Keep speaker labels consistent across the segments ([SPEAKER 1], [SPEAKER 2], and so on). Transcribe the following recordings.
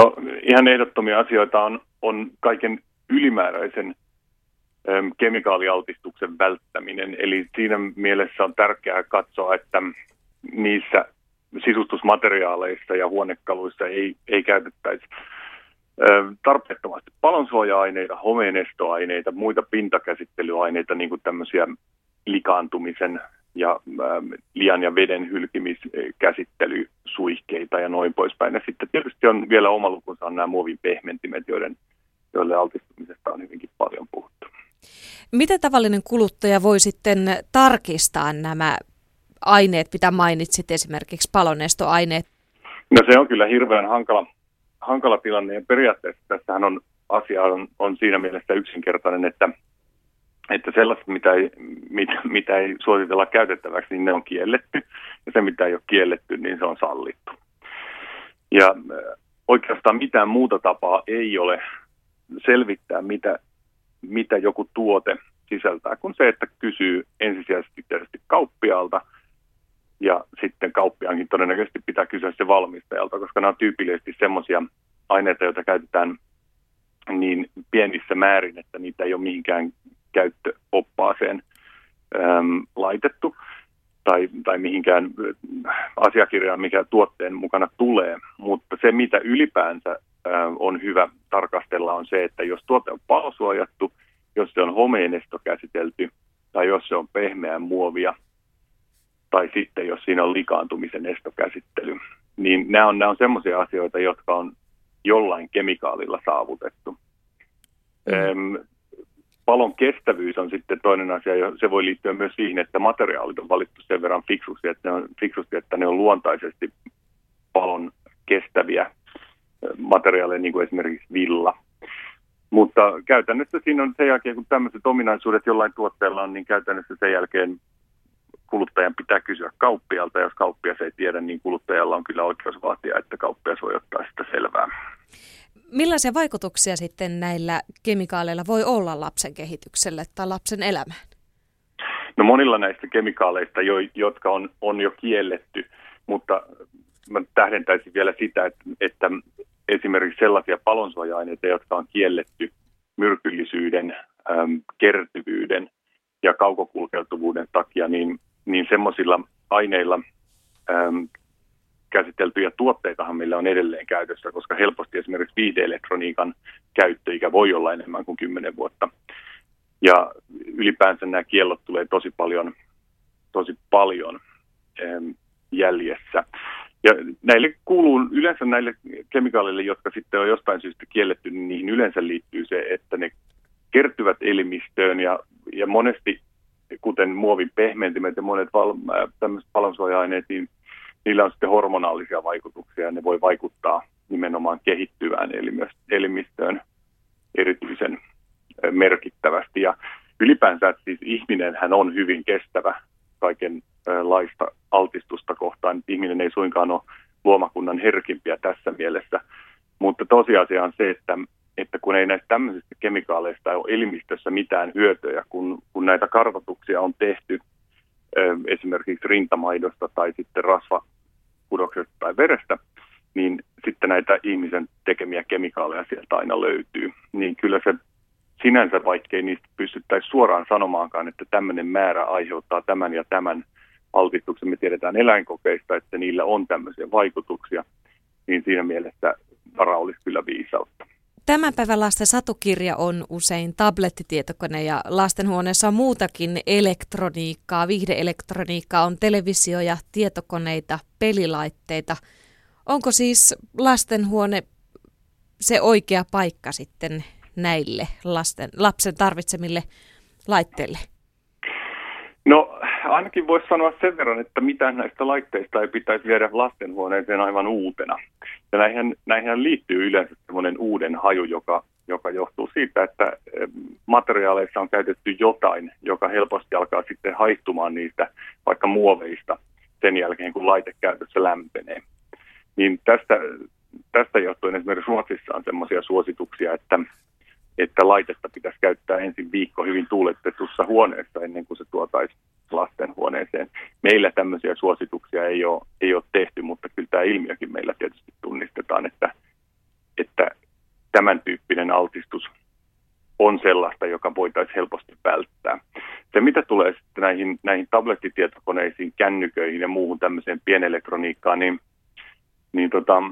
[SPEAKER 1] No ihan ehdottomia asioita on, on kaiken ylimääräisen äm, kemikaalialtistuksen välttäminen. Eli siinä mielessä on tärkeää katsoa, että niissä sisustusmateriaaleissa ja huonekaluissa ei, ei käytettäisi tarpeettomasti palonsuoja-aineita, homeenestoaineita, muita pintakäsittelyaineita, niin kuin tämmöisiä likaantumisen ja lian ja veden hylkimiskäsittelysuihkeita ja noin poispäin. Ja sitten tietysti on vielä oma lukunsa on nämä muovin pehmentimet, joiden, joille altistumisesta on hyvinkin paljon puhuttu.
[SPEAKER 2] Miten tavallinen kuluttaja voi sitten tarkistaa nämä aineet, mitä mainitsit, esimerkiksi palonestoaineet?
[SPEAKER 1] No se on kyllä hirveän hankala, hankala tilanne ja periaatteessa tässähän on asia on, on siinä mielessä yksinkertainen, että, että sellaista, mitä ei, mitä, mitä ei suositella käytettäväksi, niin ne on kielletty ja se, mitä ei ole kielletty, niin se on sallittu. Ja oikeastaan mitään muuta tapaa ei ole selvittää, mitä, mitä joku tuote sisältää, kuin se, että kysyy ensisijaisesti tietysti kauppiaalta – ja sitten kauppiaankin todennäköisesti pitää kysyä se valmistajalta, koska nämä on tyypillisesti semmoisia aineita, joita käytetään niin pienissä määrin, että niitä ei ole mihinkään käyttöoppaaseen äm, laitettu tai, tai mihinkään asiakirjaan, mikä tuotteen mukana tulee. Mutta se, mitä ylipäänsä ä, on hyvä tarkastella, on se, että jos tuote on palosuojattu, jos se on homeenesto käsitelty tai jos se on pehmeää muovia – tai sitten jos siinä on likaantumisen estokäsittely. Niin nämä on, nämä on sellaisia asioita, jotka on jollain kemikaalilla saavutettu. Mm. Palon kestävyys on sitten toinen asia, ja se voi liittyä myös siihen, että materiaalit on valittu sen verran fiksusti, että ne on, fiksusti, että ne on luontaisesti palon kestäviä materiaaleja, niin kuin esimerkiksi villa. Mutta käytännössä siinä on sen jälkeen, kun tämmöiset ominaisuudet jollain tuotteella on, niin käytännössä sen jälkeen kuluttajan pitää kysyä kauppialta. Jos kauppias ei tiedä, niin kuluttajalla on kyllä oikeus vaatia, että kauppias voi ottaa sitä selvää.
[SPEAKER 2] Millaisia vaikutuksia sitten näillä kemikaaleilla voi olla lapsen kehitykselle tai lapsen elämään?
[SPEAKER 1] No monilla näistä kemikaaleista, jo, jotka on, on jo kielletty, mutta mä tähdentäisin vielä sitä, että, että esimerkiksi sellaisia palonsuoja-aineita, jotka on kielletty myrkyllisyyden, äm, kertyvyyden ja kaukokulkeutuvuuden takia, niin niin semmoisilla aineilla äm, käsiteltyjä tuotteitahan meillä on edelleen käytössä, koska helposti esimerkiksi viihdeelektroniikan käyttöikä voi olla enemmän kuin 10 vuotta. Ja ylipäänsä nämä kiellot tulee tosi paljon, tosi paljon jäljessä. Ja näille kuuluu yleensä näille kemikaaleille, jotka sitten on jostain syystä kielletty, niin niihin yleensä liittyy se, että ne kertyvät elimistöön ja, ja monesti kuten muovin pehmentimet ja monet val, tämmöiset palonsuoja-aineet, niin niillä on sitten hormonaalisia vaikutuksia ja ne voi vaikuttaa nimenomaan kehittyvään elimistöön erityisen merkittävästi. Ja ylipäänsä siis ihminen hän on hyvin kestävä kaikenlaista altistusta kohtaan. Ihminen ei suinkaan ole luomakunnan herkimpiä tässä mielessä, mutta tosiasia on se, että että kun ei näistä tämmöisistä kemikaaleista ole elimistössä mitään hyötyä, kun, kun näitä kartotuksia on tehty esimerkiksi rintamaidosta tai sitten rasvakudoksesta tai verestä, niin sitten näitä ihmisen tekemiä kemikaaleja sieltä aina löytyy. Niin kyllä se sinänsä, vaikkei niistä pystyttäisi suoraan sanomaankaan, että tämmöinen määrä aiheuttaa tämän ja tämän altistuksen. Me tiedetään eläinkokeista, että niillä on tämmöisiä vaikutuksia, niin siinä mielessä vara olisi kyllä viisautta.
[SPEAKER 2] Tämän päivän lasten satukirja on usein tablettitietokone ja lastenhuoneessa on muutakin elektroniikkaa, viihdeelektroniikkaa, on televisioja, tietokoneita, pelilaitteita. Onko siis lastenhuone se oikea paikka sitten näille lasten, lapsen tarvitsemille laitteille?
[SPEAKER 1] No ainakin voisi sanoa sen verran, että mitään näistä laitteista ei pitäisi viedä lastenhuoneeseen aivan uutena. Ja näihin, näihin liittyy yleensä sellainen uuden haju, joka, joka johtuu siitä, että materiaaleissa on käytetty jotain, joka helposti alkaa sitten haihtumaan niistä vaikka muoveista sen jälkeen, kun laitekäytössä lämpenee. Niin tästä, tästä johtuen esimerkiksi Ruotsissa on sellaisia suosituksia, että että laitetta pitäisi käyttää ensin viikko hyvin tuuletetussa huoneessa ennen kuin se tuotaisi lastenhuoneeseen. Meillä tämmöisiä suosituksia ei ole, ei ole tehty, mutta kyllä tämä ilmiökin meillä tietysti tunnistetaan, että, tämän tyyppinen altistus on sellaista, joka voitaisiin helposti välttää. Se, mitä tulee sitten näihin, näihin tablettitietokoneisiin, kännyköihin ja muuhun tämmöiseen pienelektroniikkaan, niin, niin tota,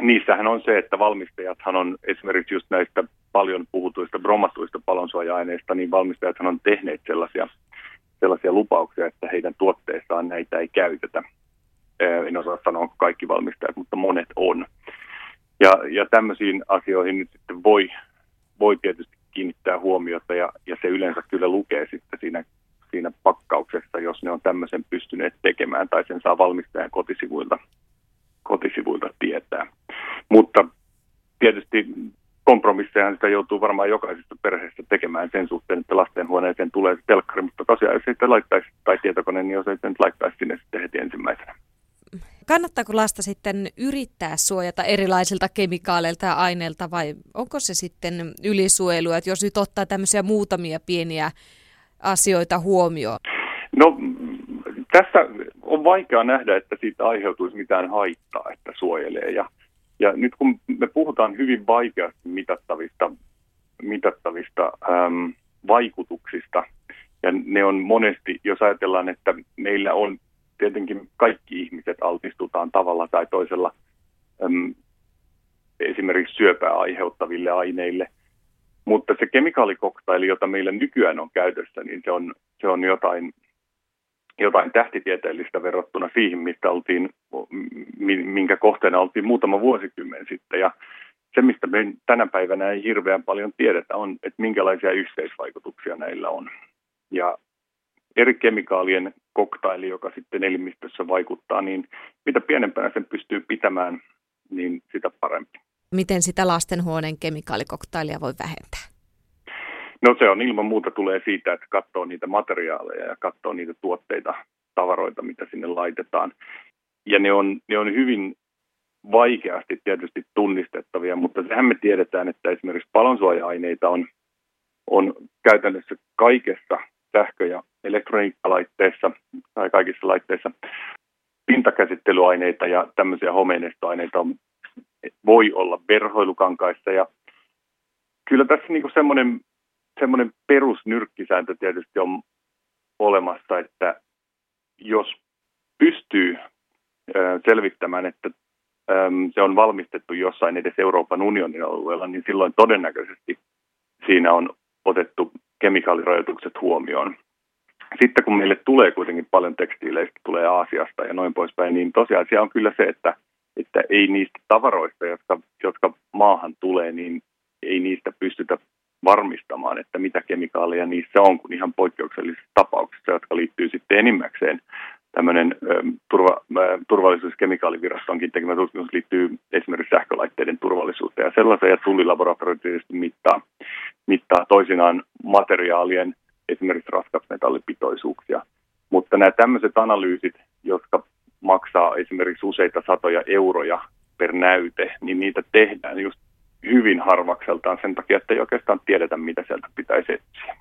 [SPEAKER 1] niissähän on se, että valmistajathan on esimerkiksi just näistä paljon puhutuista bromatuista palonsuoja-aineista, niin valmistajathan on tehneet sellaisia, sellaisia lupauksia, että heidän tuotteissaan näitä ei käytetä. En osaa sanoa, kaikki valmistajat, mutta monet on. Ja, ja tämmöisiin asioihin nyt sitten voi, voi tietysti kiinnittää huomiota ja, ja se yleensä kyllä lukee sitten siinä, siinä pakkauksessa, jos ne on tämmöisen pystyneet tekemään tai sen saa valmistajan kotisivuilta, kotisivuilta tietää. Mutta tietysti kompromisseja sitä joutuu varmaan jokaisesta perheestä tekemään sen suhteen, että lastenhuoneeseen tulee se telkkari, mutta tosiaan jos sitten laittaisi, tai tietokone, niin jos ei nyt laittaisi sinne sitten heti ensimmäisenä.
[SPEAKER 2] Kannattaako lasta sitten yrittää suojata erilaisilta kemikaaleilta ja aineilta vai onko se sitten ylisuojelua, että jos nyt ottaa tämmöisiä muutamia pieniä asioita huomioon?
[SPEAKER 1] No tässä on vaikea nähdä, että siitä aiheutuisi mitään haittaa, että suojelee ja ja nyt kun me puhutaan hyvin vaikeasti mitattavista, mitattavista äm, vaikutuksista, ja ne on monesti, jos ajatellaan, että meillä on tietenkin kaikki ihmiset altistutaan tavalla tai toisella äm, esimerkiksi syöpää aiheuttaville aineille, mutta se kemikaalikoktaili, jota meillä nykyään on käytössä, niin se on, se on jotain jotain tähtitieteellistä verrattuna siihen, mistä oltiin, minkä kohteena oltiin muutama vuosikymmen sitten. Ja se, mistä me tänä päivänä ei hirveän paljon tiedetä, on, että minkälaisia yhteisvaikutuksia näillä on. Ja eri kemikaalien koktaili, joka sitten elimistössä vaikuttaa, niin mitä pienempänä sen pystyy pitämään, niin sitä parempi.
[SPEAKER 2] Miten sitä lastenhuoneen kemikaalikoktailia voi vähentää?
[SPEAKER 1] No se on ilman muuta tulee siitä, että katsoo niitä materiaaleja ja katsoo niitä tuotteita, tavaroita, mitä sinne laitetaan. Ja ne on, ne on hyvin vaikeasti tietysti tunnistettavia, mutta sehän me tiedetään, että esimerkiksi palonsuoja-aineita on, on käytännössä kaikessa sähkö- ja elektroniikkalaitteissa tai kaikissa laitteissa pintakäsittelyaineita ja tämmöisiä homeinestoaineita on, voi olla verhoilukankaissa ja kyllä tässä niin semmoinen semmoinen perusnyrkkisääntö tietysti on olemassa, että jos pystyy selvittämään, että se on valmistettu jossain edes Euroopan unionin alueella, niin silloin todennäköisesti siinä on otettu kemikaalirajoitukset huomioon. Sitten kun meille tulee kuitenkin paljon tekstiileistä, tulee Aasiasta ja noin poispäin, niin tosiasia on kyllä se, että, että ei niistä tavaroista, jotka, jotka maahan tulee, niin ei niistä pystytä varmistamaan, että mitä kemikaaleja niissä on, kun ihan poikkeuksellisissa tapauksissa, jotka liittyy sitten enimmäkseen tämmöinen turva, turvallisuus- ja kemikaalivirastonkin tekemä tutkimus liittyy esimerkiksi sähkölaitteiden turvallisuuteen. Ja sellaisia tullilaboratoriot tietysti mittaa, mittaa toisinaan materiaalien, esimerkiksi raskasmetallipitoisuuksia. Mutta nämä tämmöiset analyysit, jotka maksaa esimerkiksi useita satoja euroja per näyte, niin niitä tehdään just hyvin harvakseltaan sen takia, että ei oikeastaan tiedetä, mitä sieltä pitäisi etsiä.